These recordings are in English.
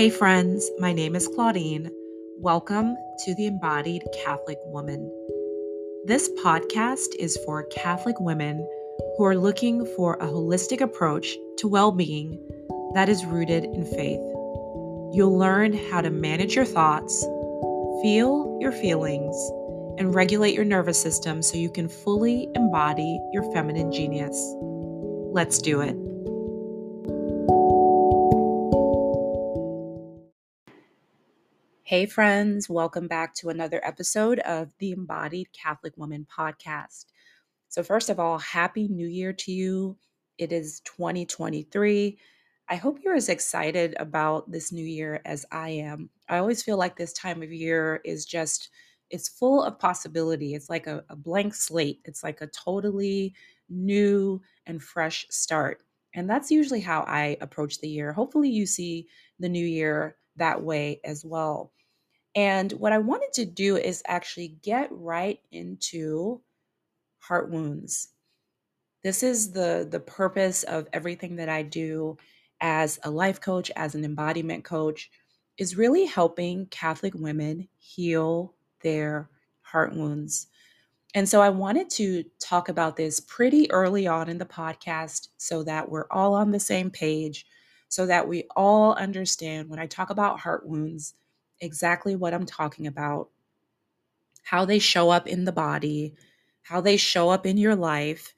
Hey, friends, my name is Claudine. Welcome to the Embodied Catholic Woman. This podcast is for Catholic women who are looking for a holistic approach to well being that is rooted in faith. You'll learn how to manage your thoughts, feel your feelings, and regulate your nervous system so you can fully embody your feminine genius. Let's do it. Hey, friends, welcome back to another episode of the Embodied Catholic Woman podcast. So, first of all, Happy New Year to you. It is 2023. I hope you're as excited about this new year as I am. I always feel like this time of year is just, it's full of possibility. It's like a, a blank slate, it's like a totally new and fresh start. And that's usually how I approach the year. Hopefully, you see the new year that way as well. And what I wanted to do is actually get right into heart wounds. This is the the purpose of everything that I do as a life coach, as an embodiment coach, is really helping Catholic women heal their heart wounds. And so I wanted to talk about this pretty early on in the podcast so that we're all on the same page, so that we all understand when I talk about heart wounds exactly what I'm talking about, how they show up in the body, how they show up in your life.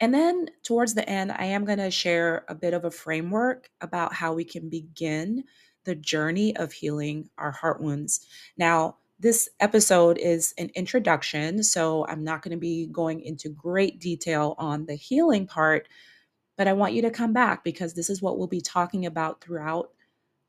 And then towards the end, I am going to share a bit of a framework about how we can begin the journey of healing our heart wounds. Now, this episode is an introduction, so I'm not going to be going into great detail on the healing part, but I want you to come back because this is what we'll be talking about throughout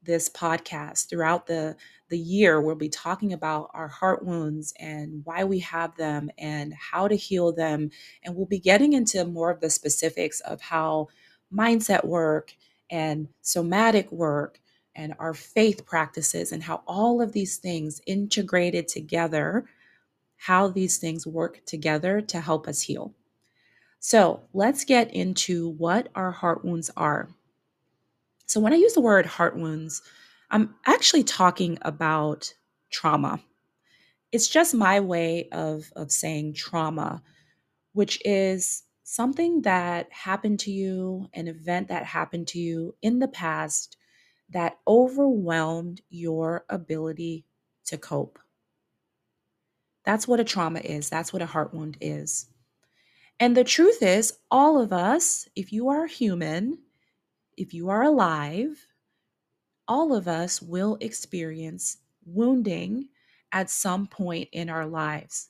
this podcast throughout the the year we'll be talking about our heart wounds and why we have them and how to heal them and we'll be getting into more of the specifics of how mindset work and somatic work and our faith practices and how all of these things integrated together how these things work together to help us heal. So let's get into what our heart wounds are so when I use the word heart wounds, I'm actually talking about trauma. It's just my way of, of saying trauma, which is something that happened to you, an event that happened to you in the past that overwhelmed your ability to cope. That's what a trauma is. That's what a heart wound is. And the truth is, all of us, if you are human, if you are alive, all of us will experience wounding at some point in our lives.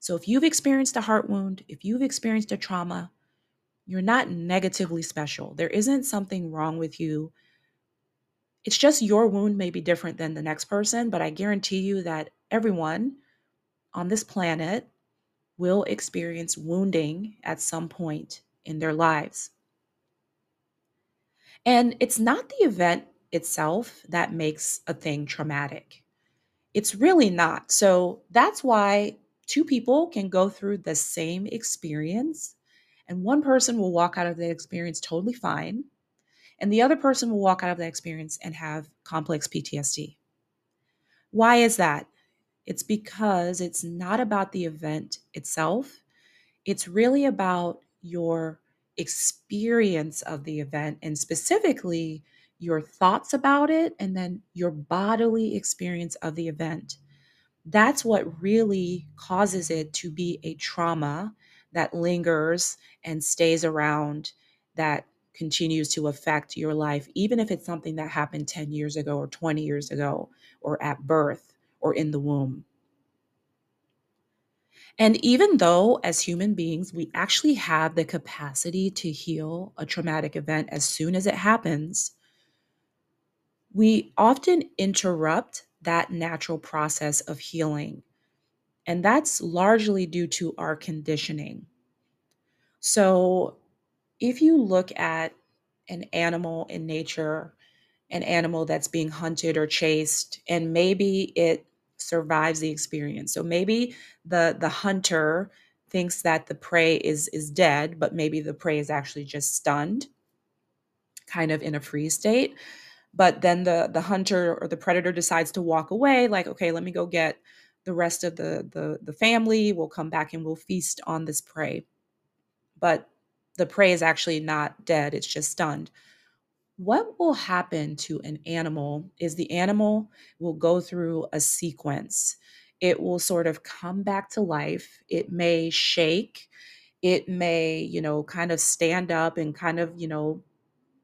So if you've experienced a heart wound, if you've experienced a trauma, you're not negatively special. There isn't something wrong with you. It's just your wound may be different than the next person, but I guarantee you that everyone on this planet will experience wounding at some point in their lives. And it's not the event itself that makes a thing traumatic. It's really not. So that's why two people can go through the same experience, and one person will walk out of the experience totally fine, and the other person will walk out of the experience and have complex PTSD. Why is that? It's because it's not about the event itself, it's really about your experience of the event and specifically your thoughts about it and then your bodily experience of the event. That's what really causes it to be a trauma that lingers and stays around, that continues to affect your life, even if it's something that happened 10 years ago or 20 years ago or at birth or in the womb. And even though, as human beings, we actually have the capacity to heal a traumatic event as soon as it happens, we often interrupt that natural process of healing. And that's largely due to our conditioning. So, if you look at an animal in nature, an animal that's being hunted or chased, and maybe it survives the experience. So maybe the the hunter thinks that the prey is is dead, but maybe the prey is actually just stunned, kind of in a freeze state. but then the the hunter or the predator decides to walk away like okay let me go get the rest of the the the family we'll come back and we'll feast on this prey but the prey is actually not dead it's just stunned what will happen to an animal is the animal will go through a sequence. It will sort of come back to life. It may shake. It may you know kind of stand up and kind of you know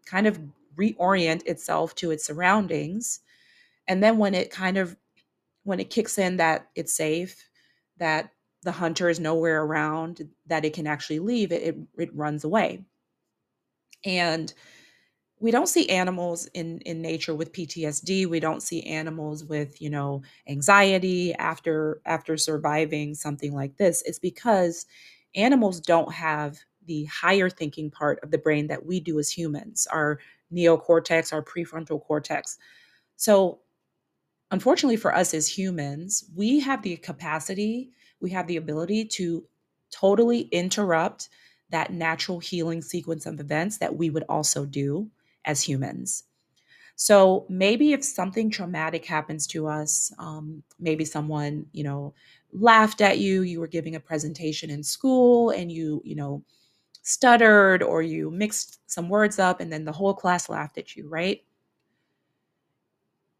kind of reorient itself to its surroundings. And then when it kind of when it kicks in that it's safe that the hunter is nowhere around that it can actually leave it it, it runs away. And we don't see animals in in nature with PTSD we don't see animals with you know anxiety after after surviving something like this. It's because animals don't have the higher thinking part of the brain that we do as humans our neocortex our prefrontal cortex. So unfortunately for us as humans we have the capacity we have the ability to totally interrupt that natural healing sequence of events that we would also do as humans. So maybe if something traumatic happens to us, um, maybe someone, you know, laughed at you, you were giving a presentation in school and you, you know, stuttered or you mixed some words up and then the whole class laughed at you, right?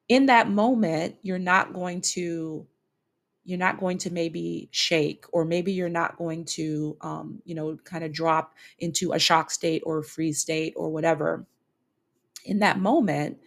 In that moment, you're not going to you're not going to maybe shake or maybe you're not going to um, you know kind of drop into a shock state or a freeze state or whatever in that moment,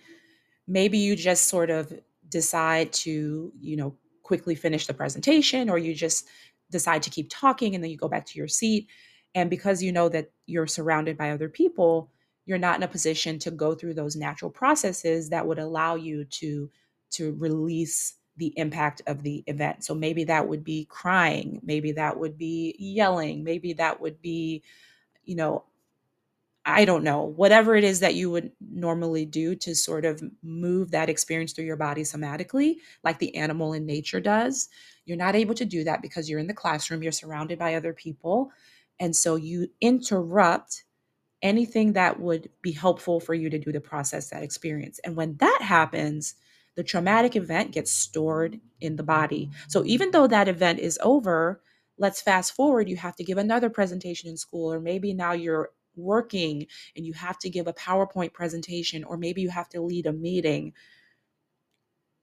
maybe you just sort of decide to, you know, quickly finish the presentation or you just decide to keep talking and then you go back to your seat. And because you know that you're surrounded by other people, you're not in a position to go through those natural processes that would allow you to to release the impact of the event. So maybe that would be crying, maybe that would be yelling, maybe that would be you know I don't know, whatever it is that you would normally do to sort of move that experience through your body somatically, like the animal in nature does. You're not able to do that because you're in the classroom, you're surrounded by other people. And so you interrupt anything that would be helpful for you to do to process that experience. And when that happens, the traumatic event gets stored in the body. So even though that event is over, let's fast forward, you have to give another presentation in school, or maybe now you're working and you have to give a PowerPoint presentation, or maybe you have to lead a meeting,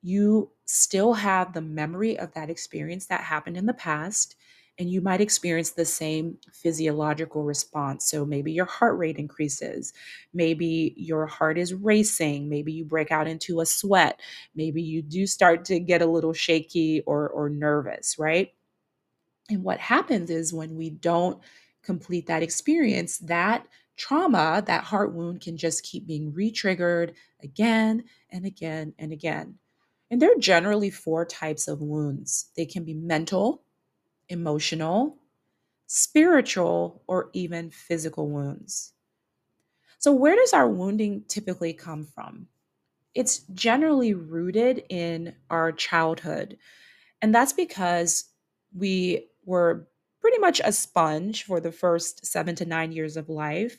you still have the memory of that experience that happened in the past. And you might experience the same physiological response. So maybe your heart rate increases. Maybe your heart is racing. Maybe you break out into a sweat. Maybe you do start to get a little shaky or, or nervous, right? And what happens is when we don't complete that experience, that trauma, that heart wound can just keep being re triggered again and again and again. And there are generally four types of wounds they can be mental, emotional, spiritual, or even physical wounds. So, where does our wounding typically come from? It's generally rooted in our childhood. And that's because we were pretty much a sponge for the first seven to nine years of life.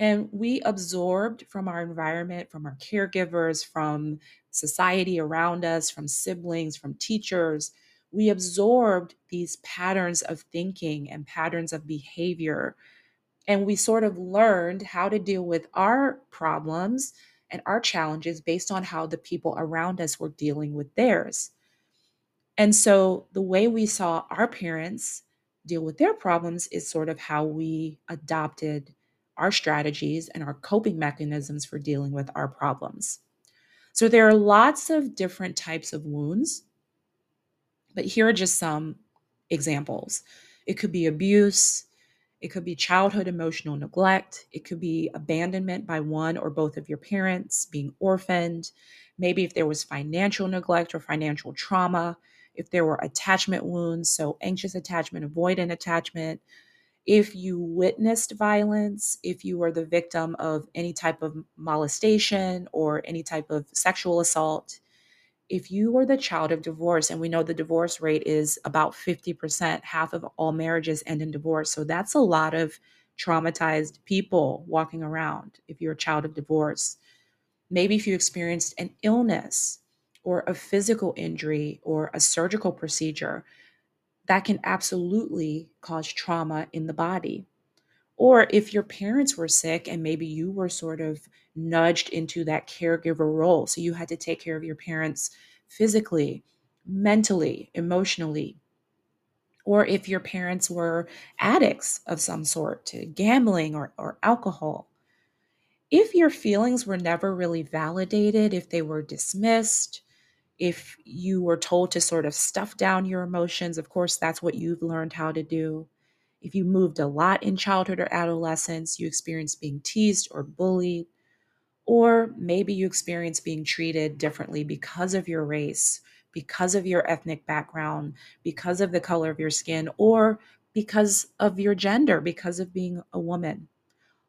And we absorbed from our environment, from our caregivers, from society around us, from siblings, from teachers. We absorbed these patterns of thinking and patterns of behavior. And we sort of learned how to deal with our problems and our challenges based on how the people around us were dealing with theirs. And so the way we saw our parents deal with their problems is sort of how we adopted our strategies and our coping mechanisms for dealing with our problems. So there are lots of different types of wounds, but here are just some examples. It could be abuse, it could be childhood emotional neglect, it could be abandonment by one or both of your parents, being orphaned, maybe if there was financial neglect or financial trauma, if there were attachment wounds, so anxious attachment, avoidant attachment, if you witnessed violence, if you were the victim of any type of molestation or any type of sexual assault, if you were the child of divorce, and we know the divorce rate is about 50%, half of all marriages end in divorce. So that's a lot of traumatized people walking around if you're a child of divorce. Maybe if you experienced an illness or a physical injury or a surgical procedure, that can absolutely cause trauma in the body. Or if your parents were sick and maybe you were sort of nudged into that caregiver role. So you had to take care of your parents physically, mentally, emotionally. Or if your parents were addicts of some sort to gambling or, or alcohol. If your feelings were never really validated, if they were dismissed, if you were told to sort of stuff down your emotions, of course, that's what you've learned how to do. If you moved a lot in childhood or adolescence, you experienced being teased or bullied, or maybe you experienced being treated differently because of your race, because of your ethnic background, because of the color of your skin, or because of your gender, because of being a woman.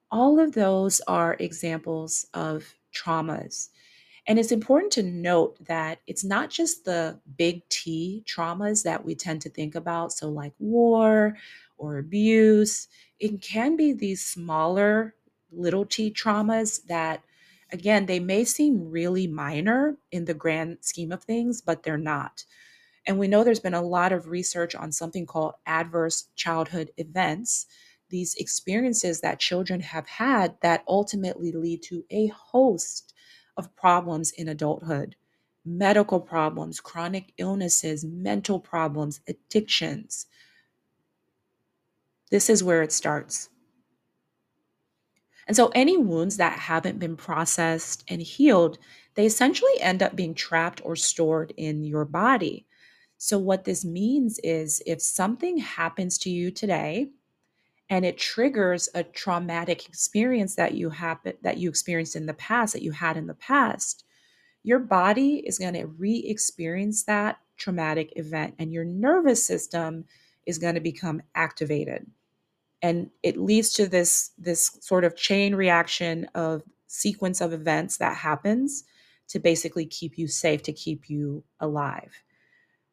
All of those are examples of traumas. And it's important to note that it's not just the big T traumas that we tend to think about. So, like war or abuse, it can be these smaller little t traumas that, again, they may seem really minor in the grand scheme of things, but they're not. And we know there's been a lot of research on something called adverse childhood events these experiences that children have had that ultimately lead to a host of problems in adulthood medical problems, chronic illnesses, mental problems, addictions. This is where it starts. And so, any wounds that haven't been processed and healed, they essentially end up being trapped or stored in your body. So, what this means is if something happens to you today, and it triggers a traumatic experience that you happen that you experienced in the past that you had in the past. Your body is going to re-experience that traumatic event and your nervous system is going to become activated. And it leads to this this sort of chain reaction of sequence of events that happens to basically keep you safe to keep you alive.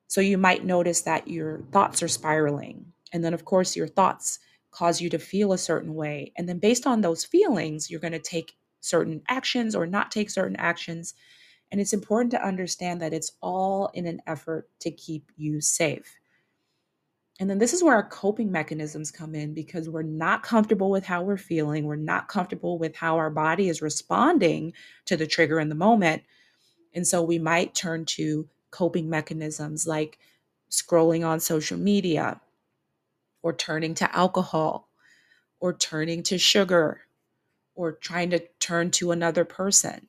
So you might notice that your thoughts are spiraling and then of course your thoughts cause you to feel a certain way. And then based on those feelings, you're going to take certain actions or not take certain actions. And it's important to understand that it's all in an effort to keep you safe. And then this is where our coping mechanisms come in because we're not comfortable with how we're feeling. We're not comfortable with how our body is responding to the trigger in the moment. And so we might turn to coping mechanisms like scrolling on social media, or turning to alcohol or turning to sugar or trying to turn to another person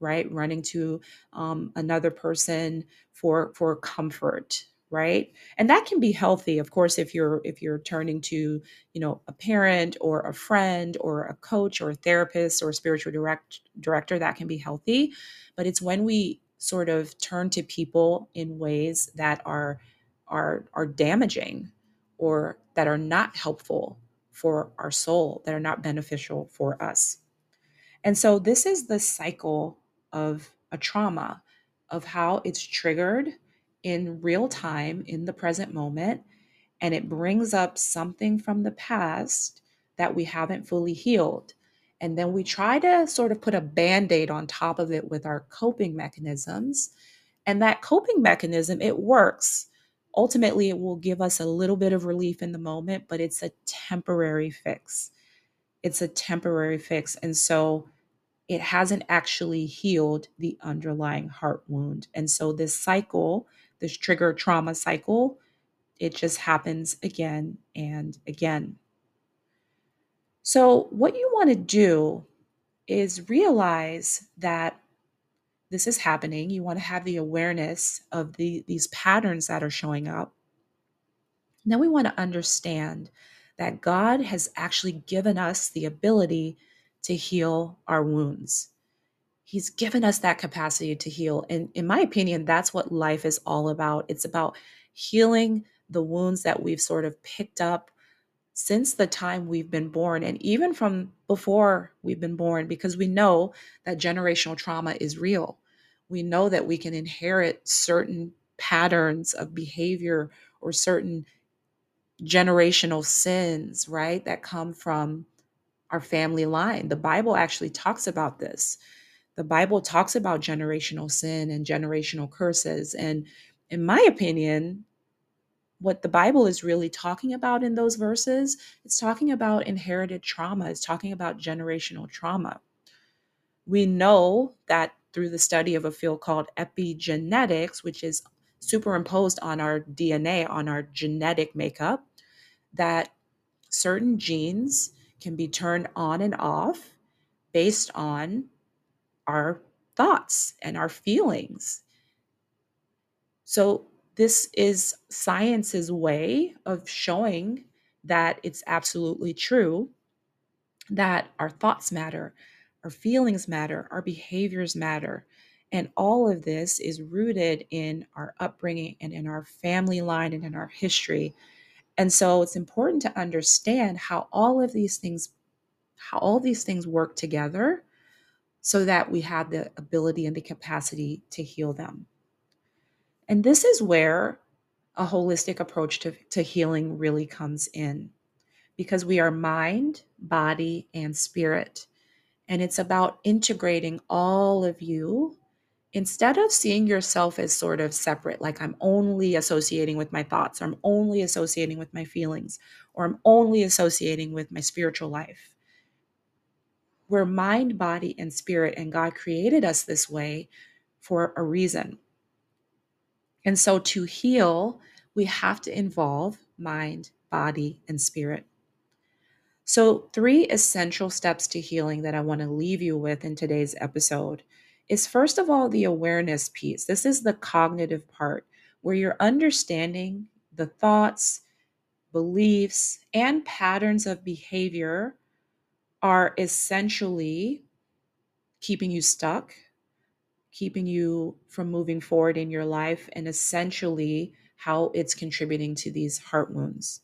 right? Running to um, another person for for comfort right? And that can be healthy of course if you're if you're turning to you know a parent or a friend or a coach or a therapist or a spiritual direct director that can be healthy. But it's when we sort of turn to people in ways that are are are damaging or that are not helpful for our soul, that are not beneficial for us. And so, this is the cycle of a trauma, of how it's triggered in real time, in the present moment, and it brings up something from the past that we haven't fully healed. And then we try to sort of put a band aid on top of it with our coping mechanisms. And that coping mechanism, it works ultimately it will give us a little bit of relief in the moment, but it's a temporary fix. It's a temporary fix. And so it hasn't actually healed the underlying heart wound. And so this cycle, this trigger trauma cycle, it just happens again and again. So, what you want to do is realize that this is happening. You want to have the awareness of the, these patterns that are showing up. Now we want to understand that God has actually given us the ability to heal our wounds. He's given us that capacity to heal. And in my opinion, that's what life is all about. It's about healing the wounds that we've sort of picked up since the time we've been born and even from before we've been born because we know that generational trauma is real. We know that we can inherit certain patterns of behavior or certain generational sins, right, that come from our family line. The Bible actually talks about this. the Bible talks about generational sin and generational curses. And in my opinion, what the Bible is really talking about in those verses, it's talking about inherited trauma, it's talking about generational trauma. We know that through the study of a field called epigenetics, which is superimposed on our DNA, on our genetic makeup, that certain genes can be turned on and off based on our thoughts and our feelings. So, this is science's way of showing that it's absolutely true that our thoughts matter, our feelings matter, our behaviors matter. And all of this is rooted in our upbringing and in our family line and in our history. And so it's important to understand how all of these things how all these things work together so that we have the ability and the capacity to heal them. And this is where a holistic approach to, to healing really comes in because we are mind, body, and spirit. And it's about integrating all of you instead of seeing yourself as sort of separate, like I'm only associating with my thoughts, or I'm only associating with my feelings, or I'm only associating with my spiritual life. We're mind, body, and spirit, and God created us this way for a reason. And so to heal, we have to involve mind, body, and spirit. So, three essential steps to healing that I want to leave you with in today's episode is first of all the awareness piece. This is the cognitive part where you're understanding the thoughts, beliefs, and patterns of behavior are essentially keeping you stuck, keeping you from moving forward in your life, and essentially how it's contributing to these heart wounds.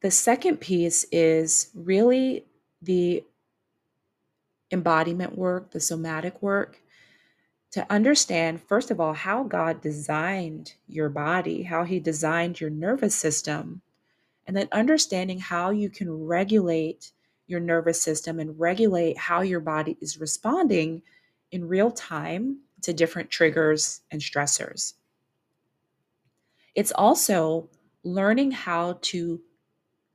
The second piece is really the embodiment work, the somatic work, to understand, first of all, how God designed your body, how He designed your nervous system, and then understanding how you can regulate your nervous system and regulate how your body is responding in real time to different triggers and stressors. It's also learning how to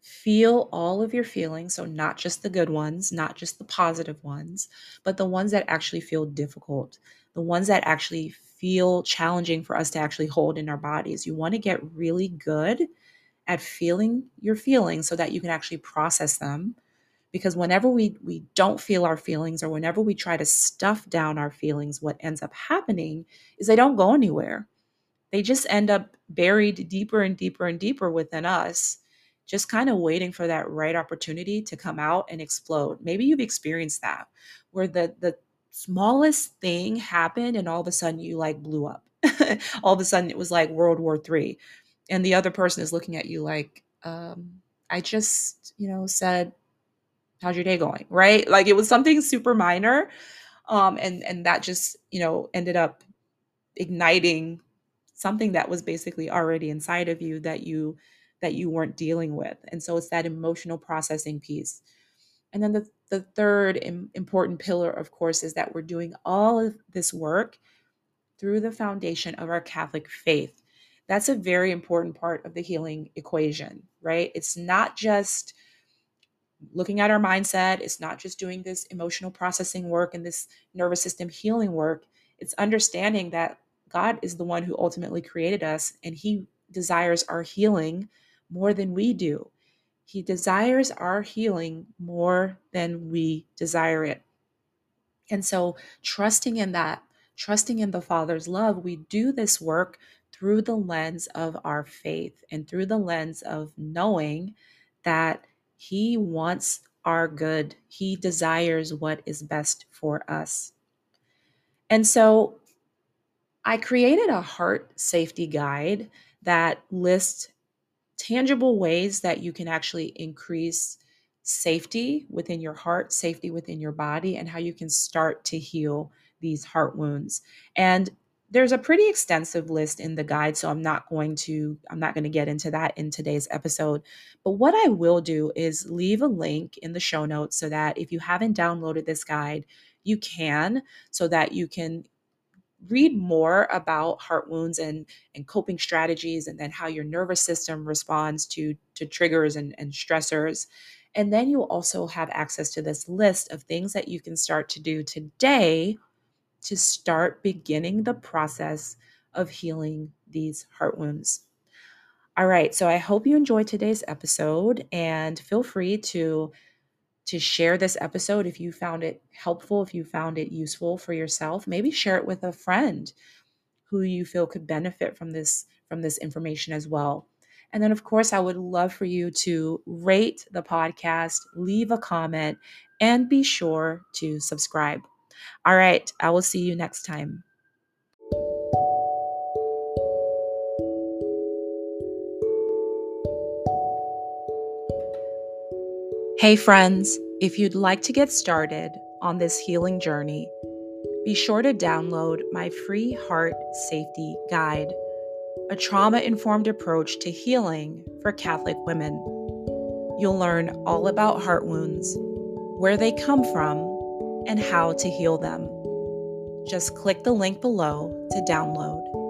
feel all of your feelings. So, not just the good ones, not just the positive ones, but the ones that actually feel difficult, the ones that actually feel challenging for us to actually hold in our bodies. You want to get really good at feeling your feelings so that you can actually process them because whenever we we don't feel our feelings or whenever we try to stuff down our feelings what ends up happening is they don't go anywhere. They just end up buried deeper and deeper and deeper within us just kind of waiting for that right opportunity to come out and explode. Maybe you've experienced that where the the smallest thing happened and all of a sudden you like blew up. All of a sudden it was like world war three and the other person is looking at you like um, i just you know said how's your day going right? Like it was something super minor um and and that just you know ended up igniting something that was basically already inside of you that you that you weren't dealing with. And so it's that emotional processing piece. And then the, the third important pillar of course is that we're doing all of this work through the foundation of our catholic faith. That's a very important part of the healing equation right? It's not just looking at our mindset. It's not just doing this emotional processing work and this nervous system healing work. It's understanding that God is the one who ultimately created us and He desires our healing more than we do. He desires our healing more than we desire it. And so, trusting in that, trusting in the Father's love, we do this work through the lens of our faith and through the lens of knowing that he wants our good. He desires what is best for us. And so I created a heart safety guide that lists tangible ways that you can actually increase safety within your heart, safety within your body, and how you can start to heal these heart wounds. And there's a pretty extensive list in the guide so i'm not going to i'm not going to get into that in today's episode but what i will do is leave a link in the show notes so that if you haven't downloaded this guide you can so that you can read more about heart wounds and, and coping strategies and then how your nervous system responds to, to triggers and, and stressors. And then you'll also have access to this list of things that you can start to do today to start beginning the process of healing these heart wounds. All right, so I hope you enjoyed today's episode and feel free to to share this episode if you found it helpful, if you found it useful for yourself. Maybe share it with a friend who you feel could benefit from this from this information as well. And then of course, I would love for you to rate the podcast, leave a comment, and be sure to subscribe. All right, I will see you next time. Hey, friends, if you'd like to get started on this healing journey, be sure to download my free heart safety guide, a trauma informed approach to healing for Catholic women. You'll learn all about heart wounds, where they come from, and how to heal them. Just click the link below to download.